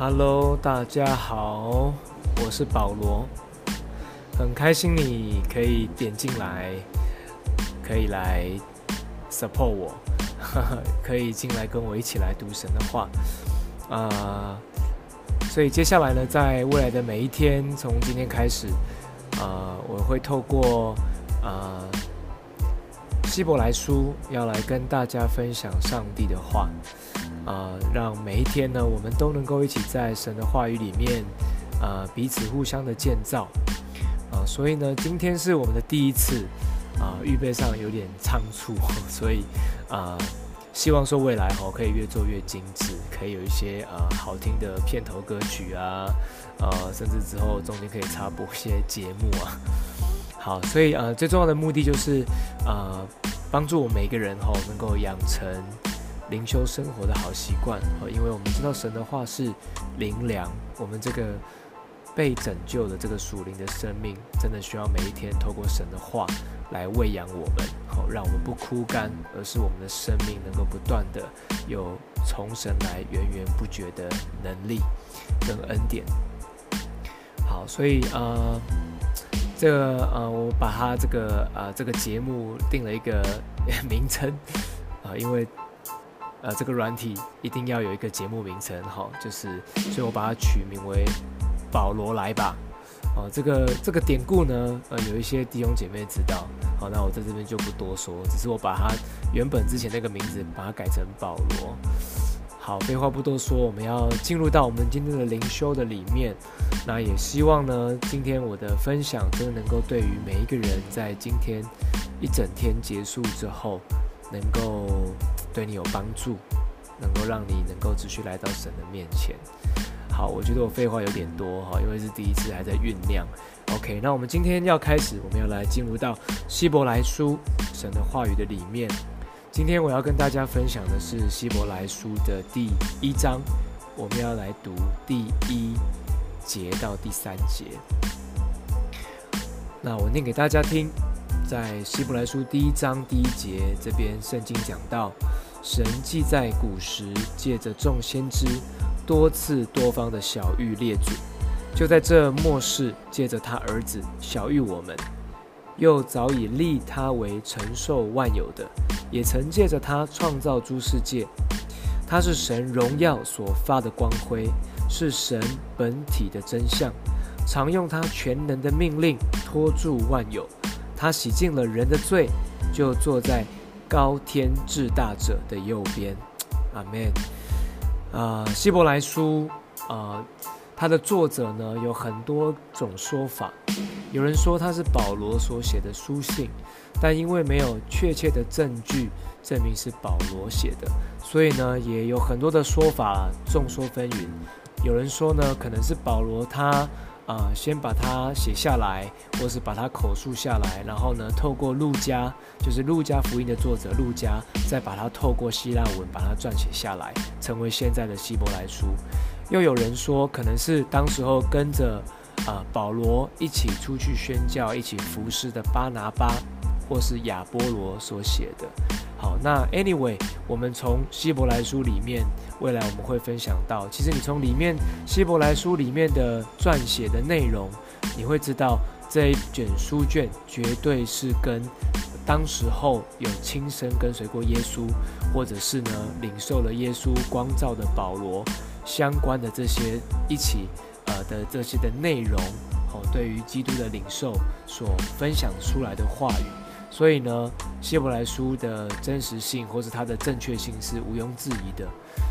Hello，大家好，我是保罗，很开心你可以点进来，可以来 support 我，可以进来跟我一起来读神的话，啊、呃，所以接下来呢，在未来的每一天，从今天开始，啊、呃，我会透过啊、呃、希伯来书要来跟大家分享上帝的话。啊、呃，让每一天呢，我们都能够一起在神的话语里面，呃，彼此互相的建造，啊、呃，所以呢，今天是我们的第一次，啊、呃，预备上有点仓促，所以啊、呃，希望说未来哈可以越做越精致，可以有一些啊、呃、好听的片头歌曲啊，呃，甚至之后中间可以插播一些节目啊，好，所以呃，最重要的目的就是啊，帮助我们每个人哈能够养成。灵修生活的好习惯，因为我们知道神的话是灵粮，我们这个被拯救的这个属灵的生命，真的需要每一天透过神的话来喂养我们，好让我们不枯干，而是我们的生命能够不断的有从神来源源不绝的能力跟恩典。好，所以呃，这个呃，我把它这个啊、呃、这个节目定了一个 名称啊、因为。呃，这个软体一定要有一个节目名称，哈，就是，所以我把它取名为“保罗来吧”。哦，这个这个典故呢，呃，有一些弟兄姐妹知道，好，那我在这边就不多说，只是我把它原本之前那个名字把它改成保罗。好，废话不多说，我们要进入到我们今天的灵修的里面。那也希望呢，今天我的分享真的能够对于每一个人，在今天一整天结束之后，能够。对你有帮助，能够让你能够持续来到神的面前。好，我觉得我废话有点多哈，因为是第一次还在酝酿。OK，那我们今天要开始，我们要来进入到希伯来书神的话语的里面。今天我要跟大家分享的是希伯来书的第一章，我们要来读第一节到第三节。那我念给大家听，在希伯来书第一章第一节这边，圣经讲到。神既在古时借着众先知多次多方的晓諭列祖，就在这末世借着他儿子晓諭我们，又早已立他为承受万有的，也曾借着他创造诸世界。他是神荣耀所发的光辉，是神本体的真相，常用他全能的命令托住万有。他洗净了人的罪，就坐在。高天至大者的右边，阿门。啊，希伯来书啊，它的作者呢有很多种说法。有人说他是保罗所写的书信，但因为没有确切的证据证明是保罗写的，所以呢也有很多的说法，众说纷纭。有人说呢，可能是保罗他。啊、先把它写下来，或是把它口述下来，然后呢，透过路加，就是路加福音的作者路加，再把它透过希腊文把它撰写下来，成为现在的希伯来书。又有人说，可能是当时候跟着啊、保罗一起出去宣教、一起服侍的巴拿巴，或是亚波罗所写的。好，那 anyway，我们从希伯来书里面，未来我们会分享到，其实你从里面希伯来书里面的撰写的内容，你会知道这一卷书卷绝对是跟当时候有亲身跟随过耶稣，或者是呢领受了耶稣光照的保罗相关的这些一起呃的这些的内容，好，对于基督的领受所分享出来的话语。所以呢，希伯来书的真实性或是它的正确性是毋庸置疑的。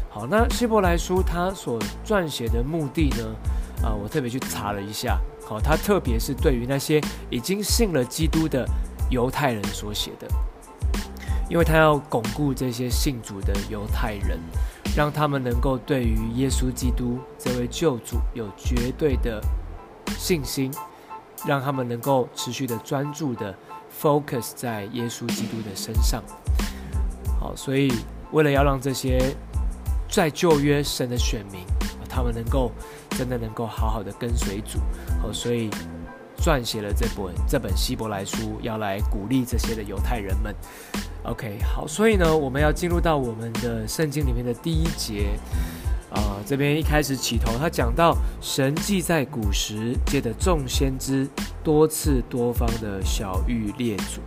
好，那希伯来书它所撰写的目的呢？啊，我特别去查了一下。好，它特别是对于那些已经信了基督的犹太人所写的，因为他要巩固这些信主的犹太人，让他们能够对于耶稣基督这位救主有绝对的信心，让他们能够持续的专注的。Focus 在耶稣基督的身上，好，所以为了要让这些在旧约神的选民，他们能够真的能够好好的跟随主，好，所以撰写了这本这本希伯来书，要来鼓励这些的犹太人们。OK，好，所以呢，我们要进入到我们的圣经里面的第一节，这边一开始起头，他讲到神迹在古时借的众先知多次多方的晓諭列祖。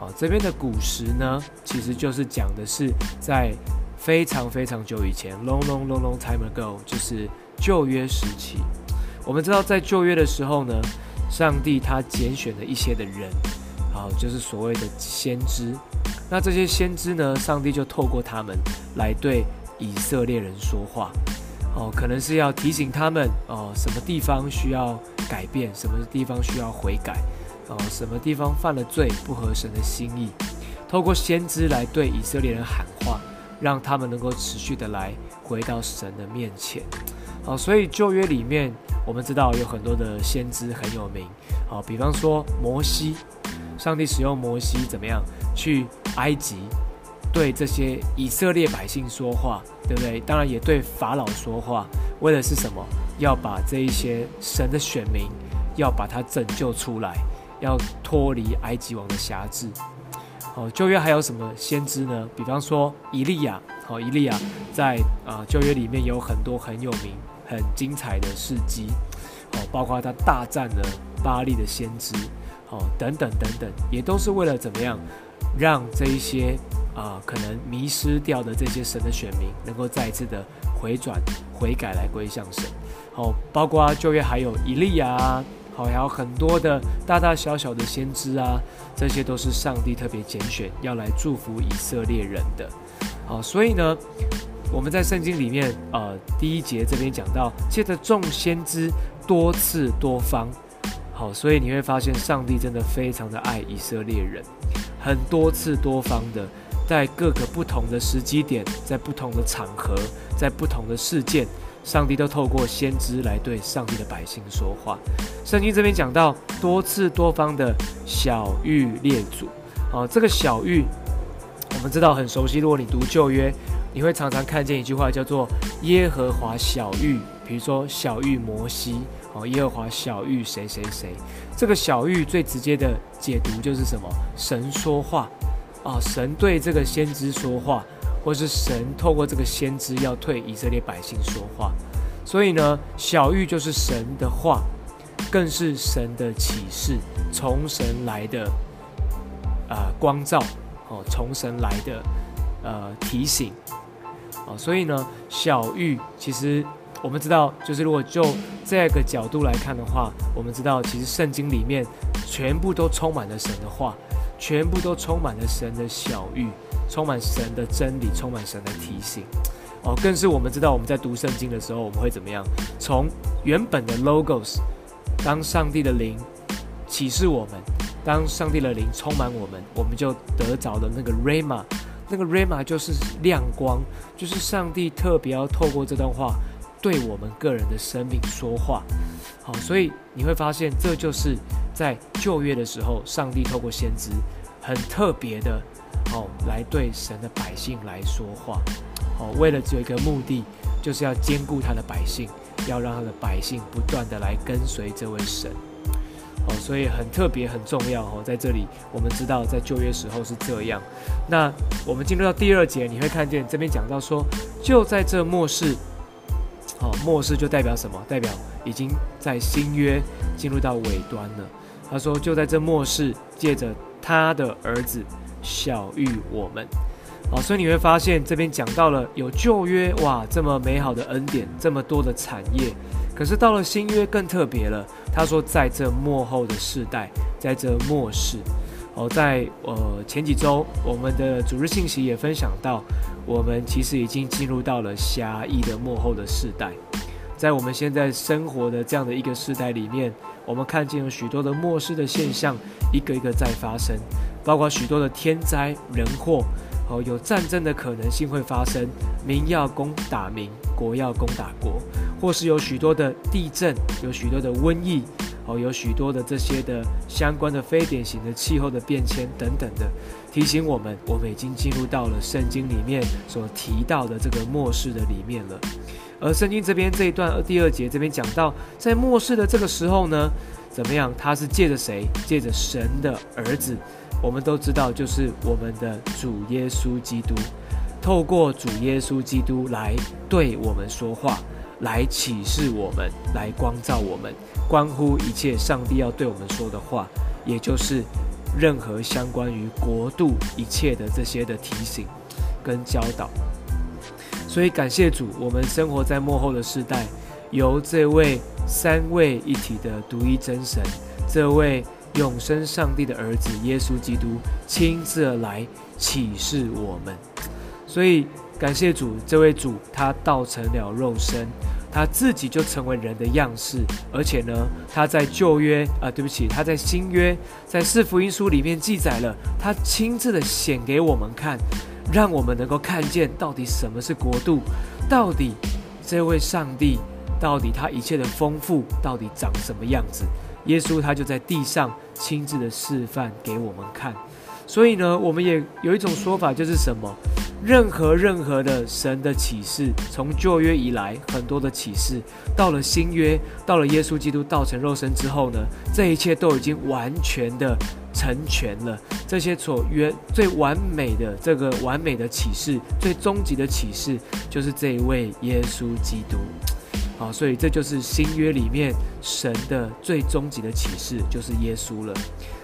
啊，这边的古时呢，其实就是讲的是在非常非常久以前，long long long long time ago，就是旧约时期。我们知道，在旧约的时候呢，上帝他拣选了一些的人，好，就是所谓的先知。那这些先知呢，上帝就透过他们来对以色列人说话，哦，可能是要提醒他们，哦，什么地方需要改变，什么地方需要悔改，哦，什么地方犯了罪不合神的心意，透过先知来对以色列人喊话，让他们能够持续的来回到神的面前。好，所以旧约里面，我们知道有很多的先知很有名。好，比方说摩西，上帝使用摩西怎么样去埃及，对这些以色列百姓说话，对不对？当然也对法老说话，为的是什么？要把这一些神的选民，要把他拯救出来，要脱离埃及王的辖制。哦，旧约还有什么先知呢？比方说以利亚。好，以利亚在啊旧约里面有很多很有名。很精彩的事迹，哦，包括他大战了巴力的先知，哦，等等等等，也都是为了怎么样让这一些啊、可能迷失掉的这些神的选民，能够再一次的回转悔改来归向神。哦，包括啊旧约还有以利亚啊，好，还有很多的大大小小的先知啊，这些都是上帝特别拣选要来祝福以色列人的。好，所以呢。我们在圣经里面，呃，第一节这边讲到，借着众先知多次多方，好，所以你会发现上帝真的非常的爱以色列人，很多次多方的，在各个不同的时机点，在不同的场合，在不同的事件，上帝都透过先知来对上帝的百姓说话。圣经这边讲到多次多方的小玉列祖，啊，这个小玉我们知道很熟悉，如果你读旧约。你会常常看见一句话叫做“耶和华小玉”，比如说小玉摩西，哦，耶和华小玉谁谁谁。这个小玉最直接的解读就是什么？神说话，啊，神对这个先知说话，或是神透过这个先知要对以色列百姓说话。所以呢，小玉就是神的话，更是神的启示，从神来的啊、光照，哦，从神来的呃提醒。哦，所以呢，小玉其实我们知道，就是如果就这个角度来看的话，我们知道其实圣经里面全部都充满了神的话，全部都充满了神的晓諭，充满神的真理，充满神的提醒。哦，更是我们知道我们在读圣经的时候，我们会怎么样？从原本的 logos，当上帝的灵启示我们，当上帝的灵充满我们，我们就得着了那个 rama。那个 rama 就是亮光，就是上帝特别要透过这段话对我们个人的生命说话。好，所以你会发现，这就是在旧约的时候，上帝透过先知很特别的，哦来对神的百姓来说话。哦，为了只有一个目的，就是要兼顾他的百姓，要让他的百姓不断的来跟随这位神。哦，所以很特别，很重要哦。在这里，我们知道在旧约时候是这样。那我们进入到第二节，你会看见这边讲到说，就在这末世，好，末世就代表什么？代表已经在新约进入到尾端了。他说，就在这末世，借着他的儿子晓諭我们。好，所以你会发现这边讲到了有旧约，哇，这么美好的恩典，这么多的产业。可是到了新约更特别了，他说在这末后的世代，在这末世，哦，在呃前几周我们的主日信息也分享到，我们其实已经进入到了狭义的末后的世代，在我们现在生活的这样的一个世代里面，我们看见有许多的末世的现象，一个一个在发生，包括许多的天灾人祸。哦，有战争的可能性会发生，民要攻打民，国要攻打国，或是有许多的地震，有许多的瘟疫，哦，有许多的这些的相关的非典型的气候的变迁等等的，提醒我们，我们已经进入到了圣经里面所提到的这个末世的里面了。而圣经这边这一段第二节这边讲到，在末世的这个时候呢，怎么样？他是借着谁？借着神的儿子。我们都知道，就是我们的主耶稣基督。透过主耶稣基督来对我们说话，来启示我们，来光照我们，关乎一切上帝要对我们说的话，也就是任何相关于国度一切的这些的提醒跟教导。所以感谢主，我们生活在幕后的世代，由这位三位一体的独一真神，这位永生上帝的儿子耶稣基督亲自来启示我们。所以感谢主，这位主他道成了肉身，他自己就成为人的样式，而且呢，他在旧约啊，对不起，他在新约，在四福音书里面记载了，他亲自的显给我们看。让我们能够看见到底什么是国度，到底这位上帝，到底他一切的丰富，到底长什么样子？耶稣他就在地上亲自的示范给我们看。所以呢，我们也有一种说法，就是什么？任何任何的神的启示，从旧约以来很多的启示，到了新约，到了耶稣基督道成肉身之后呢，这一切都已经完全的成全了。这些所约最完美的这个完美的启示，最终极的启示，就是这一位耶稣基督。好，所以这就是新约里面神的最终极的启示，就是耶稣了。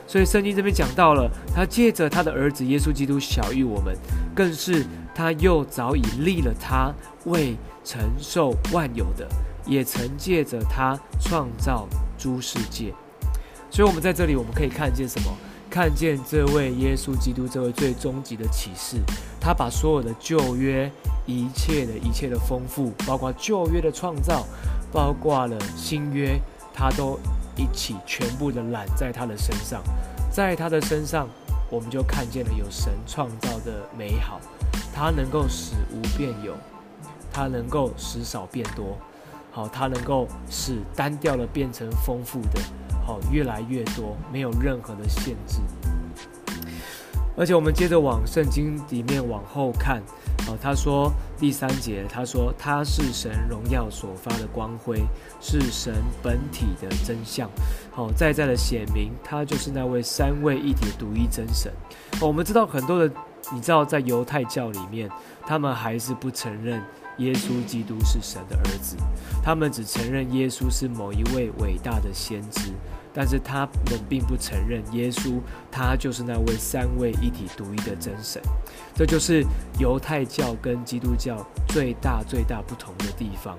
所以圣经这边讲到了，他借着他的儿子耶稣基督小于我们，更是他又早已立了他为承受万有的，也曾借着他创造诸世界。所以，我们在这里我们可以看见什么？看见这位耶稣基督，这位最终极的启示，他把所有的旧约一切的一切的丰富，包括旧约的创造，包括了新约，他都一起全部的揽在他的身上，在他的身上，我们就看见了有神创造的美好，他能够使无变有，他能够使少变多，好，他能够使单调的变成丰富的。好，越来越多，没有任何的限制。而且我们接着往圣经里面往后看，哦，他说第三节，他说他是神荣耀所发的光辉，是神本体的真相。好，再再的显明，他就是那位三位一体的独一真神。哦我们知道很多的，你知道在犹太教里面，他们还是不承认。耶稣基督是神的儿子，他们只承认耶稣是某一位伟大的先知，但是他们并不承认耶稣，他就是那位三位一体独一的真神。这就是犹太教跟基督教最大最大不同的地方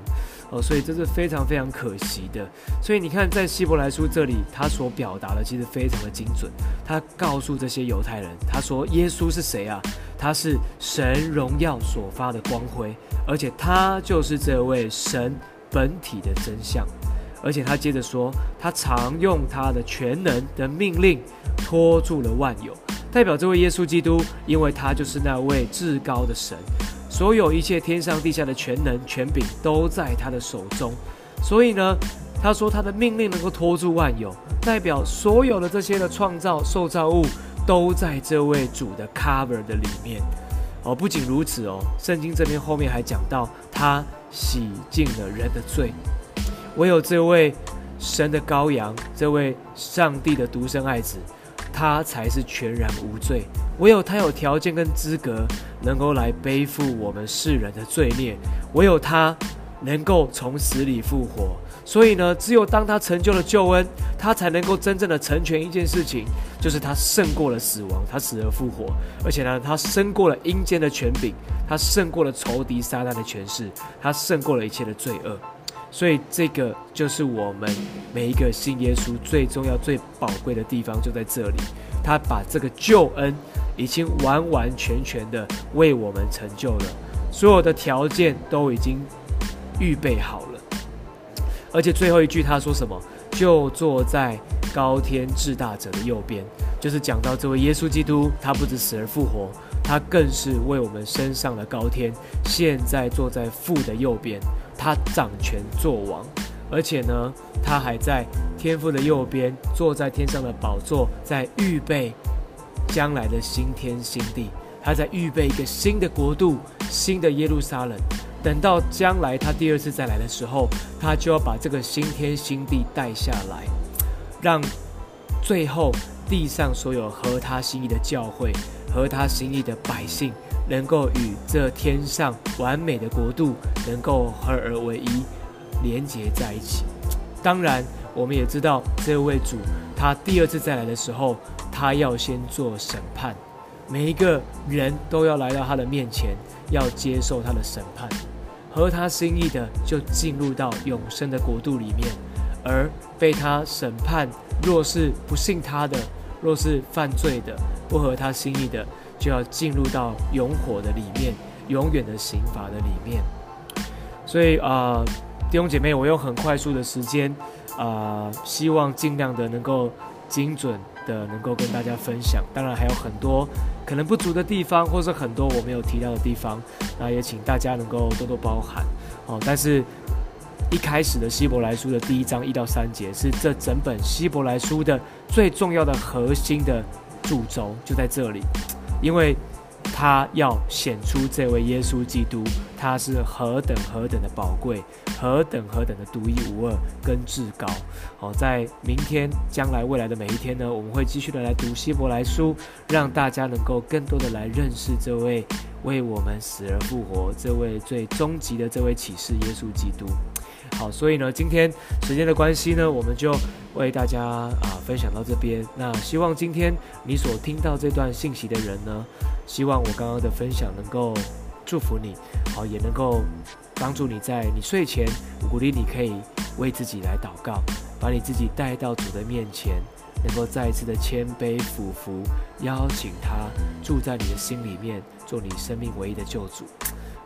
哦，所以这是非常非常可惜的。所以你看，在希伯来书这里，他所表达的其实非常的精准。他告诉这些犹太人，他说耶稣是谁啊？他是神荣耀所发的光辉，而且他就是这位神本体的真相。而且他接着说，他常用他的全能的命令托住了万有，代表这位耶稣基督，因为他就是那位至高的神，所有一切天上地下的全能权柄都在他的手中。所以呢，他说他的命令能够托住万有，代表所有的这些的创造受造物。都在这位主的 cover 的里面哦。不仅如此哦，圣经这边后面还讲到，他洗净了人的罪，唯有这位神的羔羊，这位上帝的独生爱子，他才是全然无罪。唯有他有条件跟资格，能够来背负我们世人的罪孽。唯有他能够从死里复活。所以呢，只有当他成就了救恩，他才能够真正的成全一件事情，就是他胜过了死亡，他死而复活，而且呢，他胜过了阴间的权柄，他胜过了仇敌撒旦的权势，他胜过了一切的罪恶。所以这个就是我们每一个信耶稣最重要、最宝贵的地方，就在这里。他把这个救恩已经完完全全的为我们成就了，所有的条件都已经预备好了。而且最后一句他说什么？就坐在高天至大者的右边，就是讲到这位耶稣基督，他不止死而复活，他更是为我们升上了高天，现在坐在父的右边，他掌权作王，而且呢，他还在天父的右边，坐在天上的宝座，在预备将来的新天新地，他在预备一个新的国度，新的耶路撒冷。等到将来他第二次再来的时候，他就要把这个新天新地带下来，让最后地上所有合他心意的教会、和他心意的百姓，能够与这天上完美的国度能够合而为一，连结在一起。当然，我们也知道这位主，他第二次再来的时候，他要先做审判，每一个人都要来到他的面前，要接受他的审判。合他心意的，就进入到永生的国度里面；而被他审判，若是不信他的，若是犯罪的，不合他心意的，就要进入到永火的里面，永远的刑罚的里面。所以啊、弟兄姐妹，我用很快速的时间啊、希望尽量的能够精准的能够跟大家分享。当然还有很多。可能不足的地方，或是很多我没有提到的地方，那也请大家能够多多包涵哦。但是，一开始的希伯来书的第一章一到三节，是这整本希伯来书的最重要的核心的主轴，就在这里，因为。他要显出这位耶稣基督，他是何等何等的宝贵，何等何等的独一无二跟至高。好，在明天、将来、未来的每一天呢，我们会继续的来读希伯来书，让大家能够更多的来认识这位为我们死而复活、这位最终极的这位启示耶稣基督。好，所以呢，今天时间的关系呢，我们就为大家啊分享到这边。那希望今天你所听到这段信息的人呢，希望我刚刚的分享能够祝福你，好，也能够帮助你在你睡前，鼓励你可以为自己来祷告，把你自己带到主的面前，能够再一次的谦卑俯伏，邀请他住在你的心里面，做你生命唯一的救主。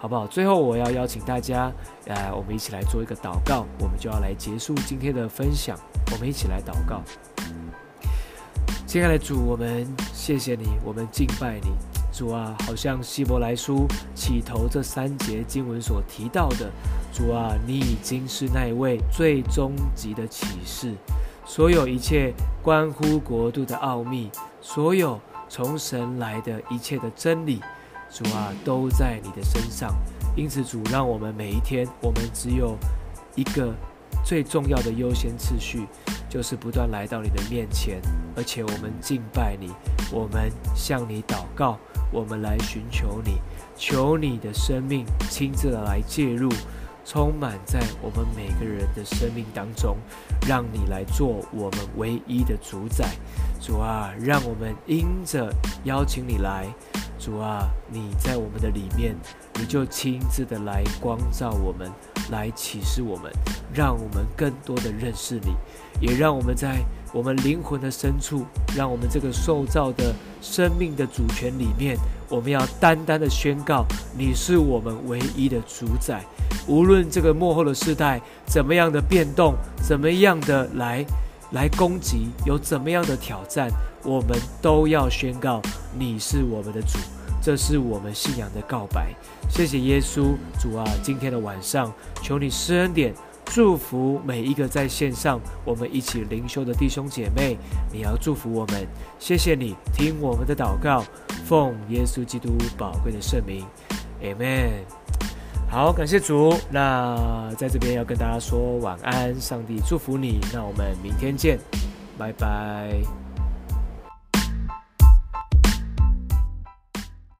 好不好？最后我要邀请大家，呃，我们一起来做一个祷告，我们就要来结束今天的分享。我们一起来祷告。亲爱的主，我们谢谢你，我们敬拜你，主啊，好像希伯来书起头这三节经文所提到的，主啊，你已经是那一位最终极的启示，所有一切关乎国度的奥秘，所有从神来的一切的真理。主啊，都在你的身上，因此主让我们每一天，我们只有一个最重要的优先次序，就是不断来到你的面前，而且我们敬拜你，我们向你祷告，我们来寻求你，求你的生命亲自的来介入，充满在我们每个人的生命当中，让你来做我们唯一的主宰。主啊，让我们因着邀请你来。主啊，你在我们的里面，你就亲自的来光照我们，来启示我们，让我们更多的认识你，也让我们在我们灵魂的深处，让我们这个受造的生命的主权里面，我们要单单的宣告，你是我们唯一的主宰。无论这个幕后的世代怎么样的变动，怎么样的来来攻击，有怎么样的挑战。我们都要宣告你是我们的主，这是我们信仰的告白。谢谢耶稣，主啊，今天的晚上，求你施恩典，祝福每一个在线上我们一起灵修的弟兄姐妹。你要祝福我们，谢谢你听我们的祷告，奉耶稣基督宝贵的圣名，Amen。好，感谢主。那在这边要跟大家说晚安，上帝祝福你。那我们明天见，拜拜。